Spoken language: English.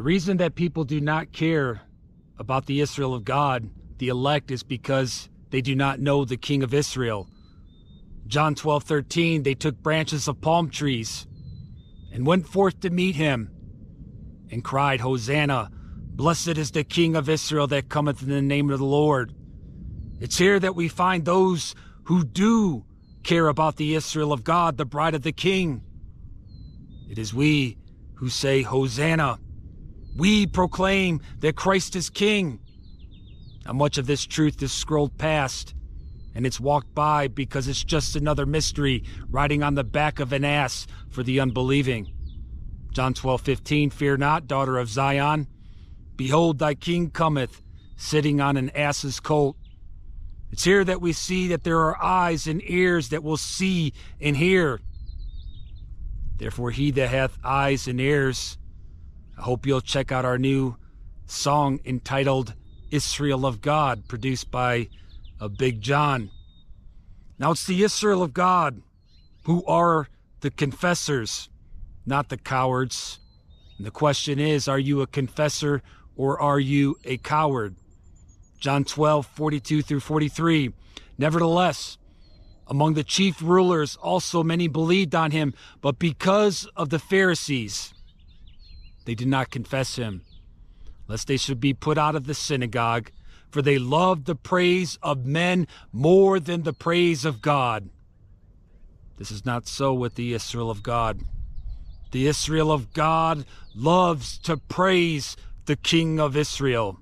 The reason that people do not care about the Israel of God, the elect, is because they do not know the King of Israel. John 12, 13, they took branches of palm trees and went forth to meet him and cried, Hosanna, blessed is the King of Israel that cometh in the name of the Lord. It's here that we find those who do care about the Israel of God, the bride of the King. It is we who say, Hosanna. We proclaim that Christ is King. Now, much of this truth is scrolled past, and it's walked by because it's just another mystery riding on the back of an ass for the unbelieving. John 12, 15, Fear not, daughter of Zion. Behold, thy king cometh, sitting on an ass's colt. It's here that we see that there are eyes and ears that will see and hear. Therefore, he that hath eyes and ears, Hope you'll check out our new song entitled Israel of God, produced by a Big John. Now, it's the Israel of God who are the confessors, not the cowards. And the question is are you a confessor or are you a coward? John 12, 42 through 43. Nevertheless, among the chief rulers also many believed on him, but because of the Pharisees, they did not confess him, lest they should be put out of the synagogue, for they loved the praise of men more than the praise of God. This is not so with the Israel of God. The Israel of God loves to praise the King of Israel.